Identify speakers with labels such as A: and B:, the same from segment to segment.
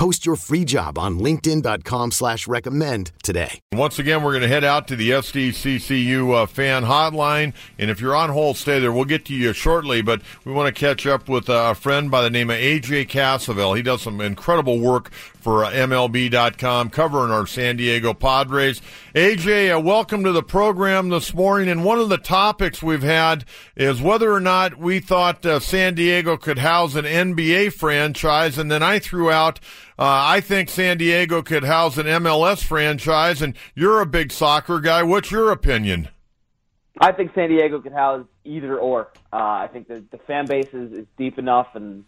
A: Post your free job on linkedin.com slash recommend today.
B: Once again, we're going to head out to the SDCCU uh, fan hotline. And if you're on hold, stay there. We'll get to you shortly, but we want to catch up with uh, a friend by the name of AJ Cassavell. He does some incredible work for uh, MLB.com covering our San Diego Padres. AJ, uh, welcome to the program this morning. And one of the topics we've had is whether or not we thought uh, San Diego could house an NBA franchise. And then I threw out, uh, I think San Diego could house an MLS franchise. And you're a big soccer guy. What's your opinion?
C: I think San Diego could house either or. I think the, the fan base is, is deep enough and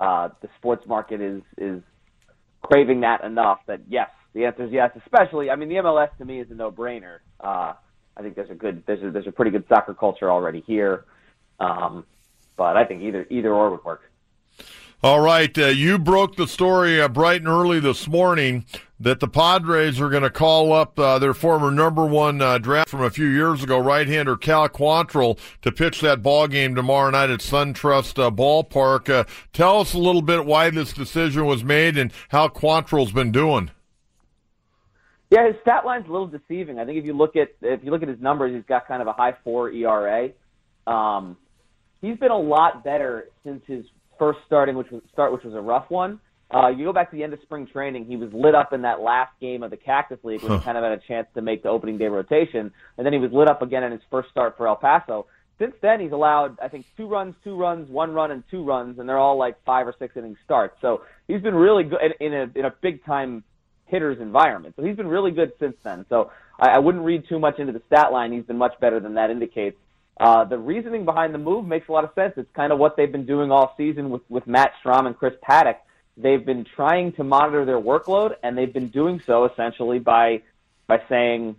C: the sports market is is craving that enough that yes, the answer is yes. Especially, I mean, the MLS to me is a no-brainer. Uh, I think there's a good, there's a, there's a pretty good soccer culture already here, um, but I think either either or would work.
B: All right, uh, you broke the story uh, bright and early this morning that the Padres are going to call up uh, their former number one uh, draft from a few years ago, right-hander Cal Quantrill, to pitch that ball game tomorrow night at SunTrust uh, Ballpark. Uh, tell us a little bit why this decision was made and how Quantrill's been doing.
C: Yeah, his stat line's a little deceiving. I think if you look at if you look at his numbers, he's got kind of a high four ERA. Um, he's been a lot better since his first starting, which was start, which was a rough one. Uh, you go back to the end of spring training, he was lit up in that last game of the Cactus League when huh. he kind of had a chance to make the opening day rotation, and then he was lit up again in his first start for El Paso. Since then, he's allowed, I think, two runs, two runs, one run, and two runs, and they're all like five or six inning starts. So he's been really good in a in a big time hitter's environment. So he's been really good since then. So I, I wouldn't read too much into the stat line. He's been much better than that indicates. Uh, the reasoning behind the move makes a lot of sense. It's kind of what they've been doing all season with, with Matt Strahm and Chris Paddack. They've been trying to monitor their workload, and they've been doing so essentially by by saying,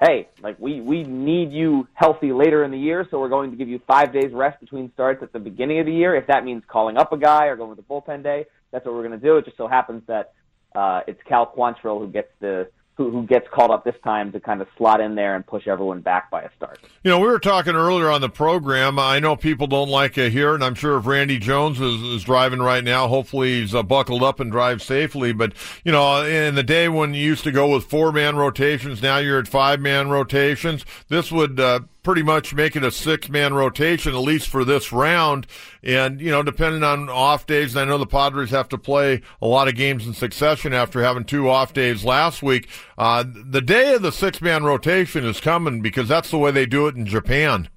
C: "Hey, like we we need you healthy later in the year, so we're going to give you five days rest between starts at the beginning of the year. If that means calling up a guy or going with a bullpen day, that's what we're going to do. It just so happens that uh, it's Cal Quantrill who gets the who, who gets called up this time to kind of slot in there and push everyone back by a start.
B: You know, we were talking earlier on the program. I know people don't like it here, and I'm sure if Randy Jones is, is driving right now, hopefully he's uh, buckled up and drives safely. But, you know, in the day when you used to go with four man rotations, now you're at five man rotations. This would, uh, pretty much making a six man rotation, at least for this round. And, you know, depending on off days, and I know the Padres have to play a lot of games in succession after having two off days last week. Uh, the day of the six man rotation is coming because that's the way they do it in Japan.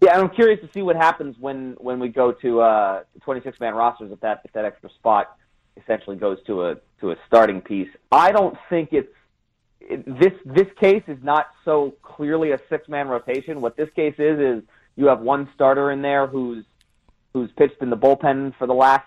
C: Yeah, I'm curious to see what happens when, when we go to uh, 26 man rosters if that if that extra spot essentially goes to a to a starting piece. I don't think it's this this case is not so clearly a six man rotation. What this case is is you have one starter in there who's who's pitched in the bullpen for the last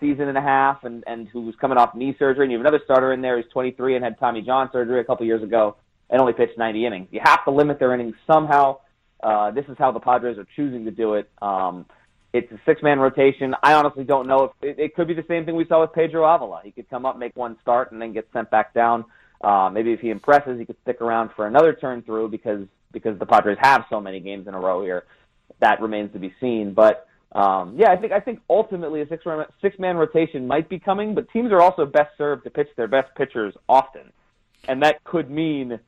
C: season and a half and and who's coming off knee surgery, and you have another starter in there who's 23 and had Tommy John surgery a couple years ago and only pitched 90 innings. You have to limit their innings somehow. Uh, this is how the Padres are choosing to do it. Um, it's a six man rotation. I honestly don't know if it, it could be the same thing we saw with Pedro Avila. He could come up, make one start, and then get sent back down. Uh, maybe if he impresses, he could stick around for another turn through because because the Padres have so many games in a row here. That remains to be seen. But um, yeah, I think I think ultimately a six six man rotation might be coming, but teams are also best served to pitch their best pitchers often, and that could mean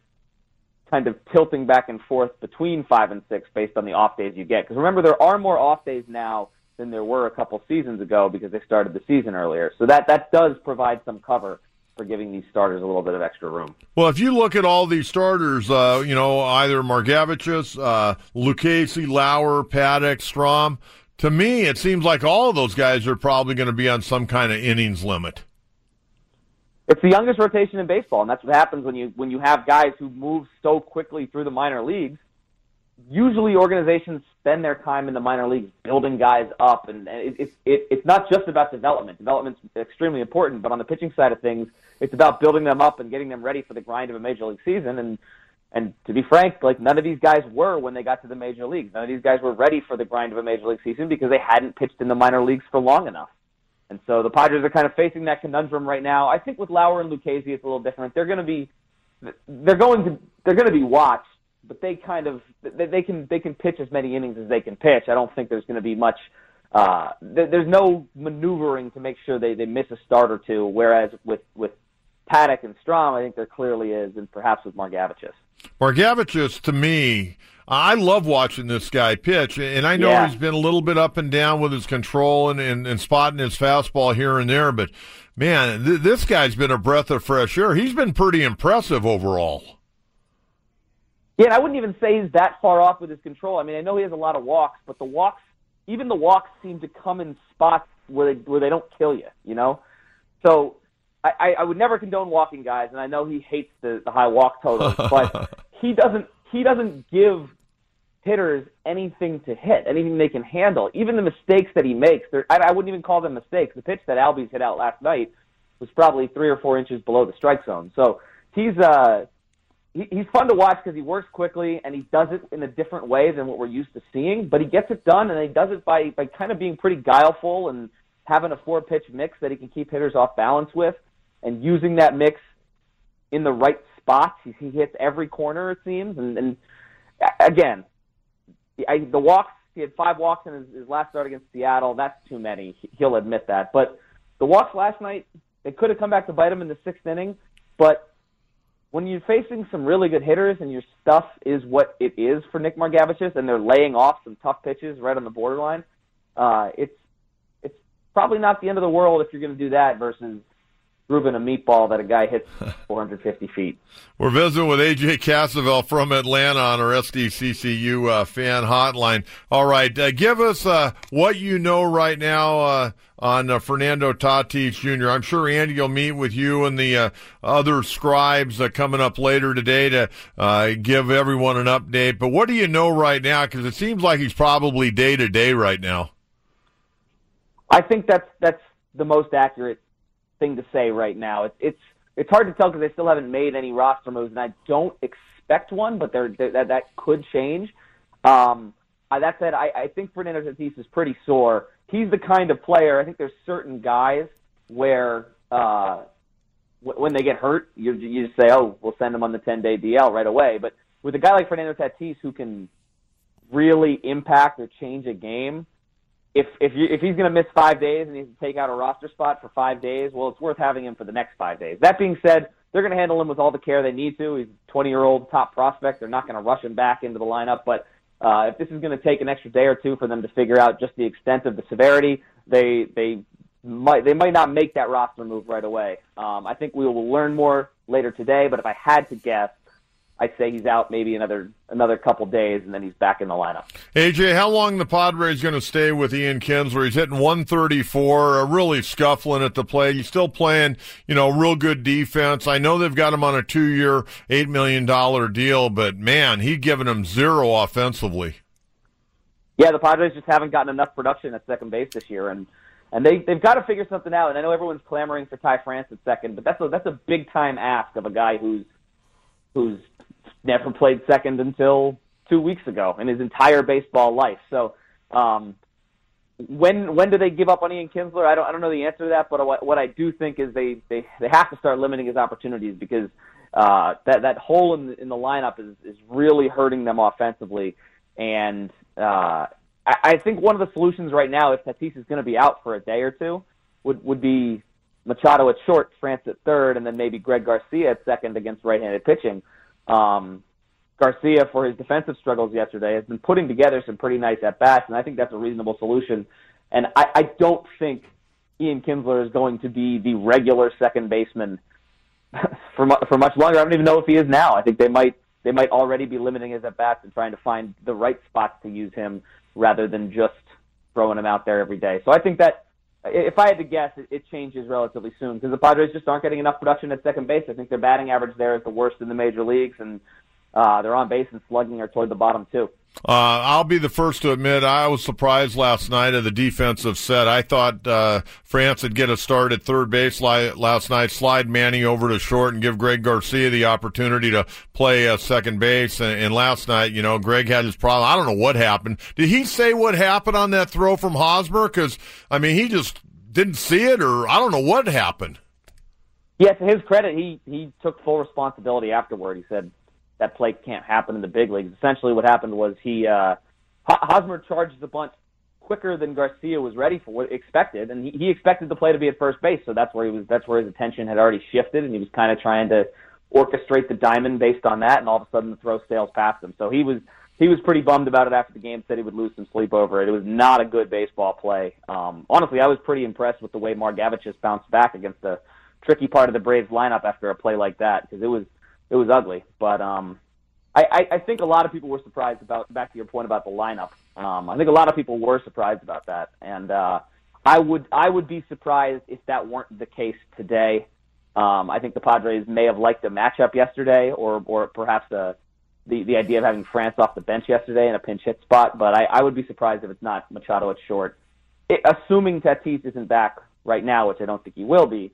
C: kind of tilting back and forth between five and six based on the off days you get. Because remember, there are more off days now than there were a couple seasons ago because they started the season earlier. So that that does provide some cover for giving these starters a little bit of extra room.
B: Well, if you look at all these starters, uh, you know, either Margevicius, uh, Lucchesi, Lauer, Paddack, Strahm, to me, it seems like all of those guys are probably going to be on some kind of innings limit.
C: It's the youngest rotation in baseball, and that's what happens when you when you have guys who move so quickly through the minor leagues. Usually organizations spend their time in the minor leagues building guys up, and, and it, it, it, it's not just about development. Development's extremely important, but on the pitching side of things, it's about building them up and getting them ready for the grind of a major league season. And and to be frank, like none of these guys were when they got to the major leagues. None of these guys were ready for the grind of a major league season because they hadn't pitched in the minor leagues for long enough. And so the Padres are kind of facing that conundrum right now. I think with Lauer and Lucchesi, it's a little different. They're going to be, they're going to, they're going to be watched, but they kind of, they, they can, they can pitch as many innings as they can pitch. I don't think there's going to be much. Uh, there's no maneuvering to make sure they they miss a start or two. Whereas with with Paddack and Strahm, I think there clearly is, and perhaps with Margevicius.
B: Margevicius, to me, I love watching this guy pitch, and I know
C: Yeah.
B: he's been a little bit up and down with his control and, and, and spotting his fastball here and there, but man, th- this guy's been a breath of fresh air. He's been pretty impressive overall.
C: Yeah, and I wouldn't even say he's that far off with his control. I mean, I know he has a lot of walks, but the walks, even the walks, seem to come in spots where they where they don't kill you. You know, so I, I, would never condone walking guys, and I know he hates the, the high walk totals, but he doesn't he doesn't give hitters anything to hit, anything they can handle. Even the mistakes that he makes, I, I wouldn't even call them mistakes. The pitch that Albies hit out last night was probably three or four inches below the strike zone. So he's uh he, he's fun to watch because he works quickly and he does it in a different way than what we're used to seeing. But he gets it done, and he does it by by kind of being pretty guileful and having a four pitch mix that he can keep hitters off balance with, and using that mix in the right spots. He, he hits every corner it seems, and, and again, I, the walks. He had five walks in his, his last start against Seattle. That's too many. He'll admit that. But the walks last night, they could have come back to bite him in the sixth inning. But when you're facing some really good hitters and your stuff is what it is for Nick Margevicius, and they're laying off some tough pitches right on the borderline, uh, it's it's probably not the end of the world if you're going to do that versus grooving a meatball that a guy hits 450 feet.
B: We're visiting with AJ Cassavell from Atlanta on our SDCCU uh, fan hotline. All right, uh, give us uh, what you know right now uh, on uh, Fernando Tatis Jr. I'm sure Andy will meet with you and the uh, other scribes uh, coming up later today to uh, give everyone an update. But what do you know right now? Because it seems like he's probably day to day right now.
C: I think that's that's the most accurate thing to say right now. It's it's it's hard to tell because they still haven't made any roster moves, and I don't expect one, but they're, they're, that that could change. Um, uh, that said, I, I think Fernando Tatis is pretty sore. He's the kind of player. I think there's certain guys where uh, w- when they get hurt, you you just say, "Oh, we'll send them on the 10 day DL right away." But with a guy like Fernando Tatis who can really impact or change a game, if if you, if he's going to miss five days and he has to take out a roster spot for five days, well, it's worth having him for the next five days. That being said, they're going to handle him with all the care they need to. He's a 20 year old top prospect. They're not going to rush him back into the lineup, but uh, if this is going to take an extra day or two for them to figure out just the extent of the severity, they they might they might not make that roster move right away. Um, I think we will learn more later today. But if I had to guess, I'd say he's out maybe another another couple days, and then he's back in the lineup.
B: AJ, how long the Padres going to stay with Ian Kinsler? He's hitting 134, uh, really scuffling at the plate. He's still playing, you know, real good defense. I know they've got him on a two-year, eight million dollar deal, but man, he's given him zero offensively.
C: Yeah, the Padres just haven't gotten enough production at second base this year, and and they they've got to figure something out. And I know everyone's clamoring for Ty France at second, but that's a that's a big time ask of a guy who's who's never played second until two weeks ago in his entire baseball life. So. um when when do they give up on Ian Kinsler? I don't I don't know the answer to that, but what, what I do think is they, they they have to start limiting his opportunities because uh, that that hole in the, in the lineup is is really hurting them offensively, and uh, I, I think one of the solutions right now, if Tatis is going to be out for a day or two, would would be Machado at short, France at third, and then maybe Greg Garcia at second against right-handed pitching. Um, Garcia, for his defensive struggles yesterday, has been putting together some pretty nice at bats, and I think that's a reasonable solution. And I, I don't think Ian Kinsler is going to be the regular second baseman for mu- for much longer. I don't even know if he is now. I think they might they might already be limiting his at bats and trying to find the right spots to use him rather than just throwing him out there every day. So I think that if I had to guess, it, it changes relatively soon because the Padres just aren't getting enough production at second base. I think their batting average there is the worst in the major leagues, and uh, their on base and slugging are toward the bottom too.
B: Uh, I'll be the first to admit I was surprised last night of the defensive set. I thought uh, France would get a start at third base li- last night, slide Manny over to short, and give Greg Garcia the opportunity to play uh, second base. And, and last night, you know, Greg had his problem. I don't know what happened. Did he say what happened on that throw from Hosmer? Because I mean, he just didn't see it, or I don't know what happened.
C: Yeah, to his credit, he he took full responsibility afterward. He said that play can't happen in the big leagues. Essentially, what happened was he uh, Hosmer charged the bunt quicker than Garcia was ready for expected, and he, he expected the play to be at first base. So that's where he was. That's where his attention had already shifted, and he was kind of trying to orchestrate the diamond based on that. And all of a sudden, the throw sails past him. So he was he was pretty bummed about it after the game. Said he would lose some sleep over it. It was not a good baseball play. Um, honestly, I was pretty impressed with the way Margevicius bounced back against the tricky part of the Braves lineup after a play like that because it was it was ugly. But um, I, I think a lot of people were surprised about. Back to your point about the lineup, um, I think a lot of people were surprised about that, and uh, I would I would be surprised if that weren't the case today. Um, I think the Padres may have liked a matchup yesterday, or or perhaps the the the idea of having France off the bench yesterday in a pinch hit spot. But I, I would be surprised if it's not Machado at short, it, assuming Tatis isn't back right now, which I don't think he will be.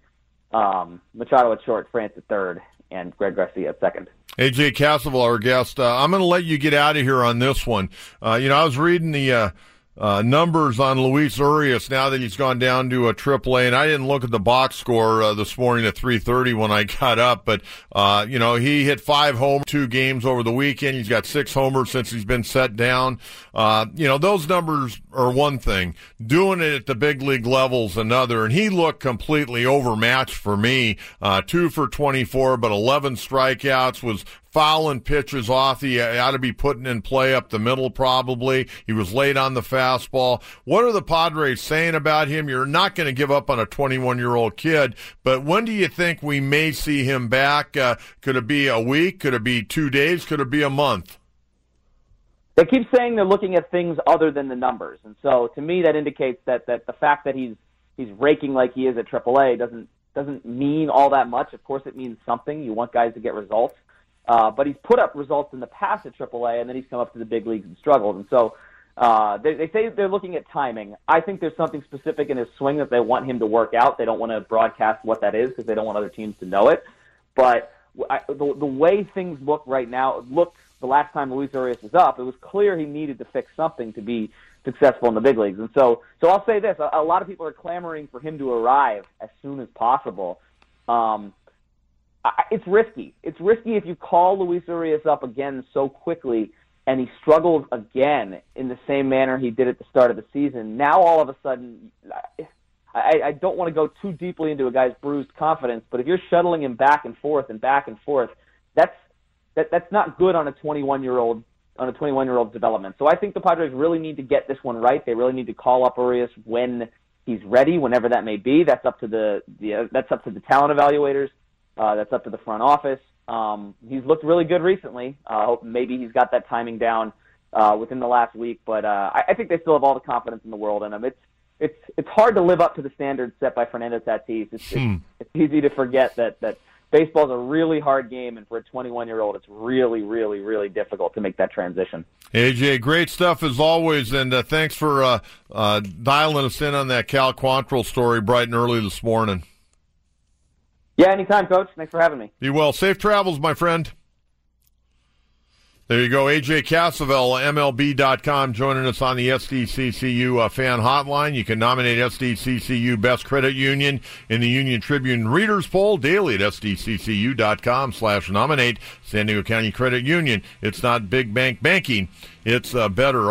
C: Um, Machado at short, France at third, and Greg Garcia at second.
B: AJ Cassavell, our guest. Uh, I'm going to let you get out of here on this one. Uh, you know, I was reading the uh, numbers on Luis Urias now that he's gone down to a triple A, and I didn't look at the box score uh, this morning at 3:30 when I got up, but uh, you know he hit five home two games over the weekend. He's got six homers since he's been set down. Uh, you know those numbers are one thing, doing it at the big league levels another, and he looked completely overmatched for me. Uh, two for 24, but 11 strikeouts was fouling pitches off. He ought to be putting in play up the middle probably. He was late on the fastball. What are the Padres saying about him? You're not going to give up on a 21 year old kid, but when do you think we may see him back? Uh, could it be a week? Could it be two days? Could it be a month?
C: They keep saying they're looking at things other than the numbers, and so to me that indicates that that the fact that he's he's raking like he is at AAA doesn't doesn't mean all that much. Of course, it means something. You want guys to get results. Uh, but he's put up results in the past at AAA, and then he's come up to the big leagues and struggled. And so uh, they, they say they're looking at timing. I think there's something specific in his swing that they want him to work out. They don't want to broadcast what that is because they don't want other teams to know it. But I, the, the way things look right now, looked the last time Luis Urias was up, it was clear he needed to fix something to be successful in the big leagues. And so, so I'll say this: a, a lot of people are clamoring for him to arrive as soon as possible. Um, it's risky. It's risky if you call Luis Urias up again so quickly and he struggles again in the same manner he did at the start of the season. Now all of a sudden, I, I don't want to go too deeply into a guy's bruised confidence, but if you're shuttling him back and forth and back and forth, that's that that's not good on a 21 year old on a 21 year old development. So I think the Padres really need to get this one right. They really need to call up Urias when he's ready, whenever that may be. That's up to the, the uh, that's up to the talent evaluators. Uh, that's up to the front office. Um, he's looked really good recently. Uh, hope maybe he's got that timing down uh, within the last week, but uh, I, I think they still have all the confidence in the world in him. It's it's it's hard to live up to the standards set by Fernando Tatis. It's, hmm. it's, it's easy to forget that that baseball's a really hard game, and for a 21 year old, it's really, really, really difficult to make that transition.
B: AJ, great stuff as always, and uh, thanks for uh, uh, dialing us in on that Cal Quantrill story bright and early this morning.
C: Yeah, anytime, Coach. Thanks for having me.
B: Be well. Safe travels, my friend. There you go. AJ Cassavell, MLB.com, joining us on the SDCCU uh, fan hotline. You can nominate SDCCU Best Credit Union in the Union Tribune Readers Poll daily at SDCCU.com slash nominate San Diego County Credit Union. It's not big bank banking. It's uh, better.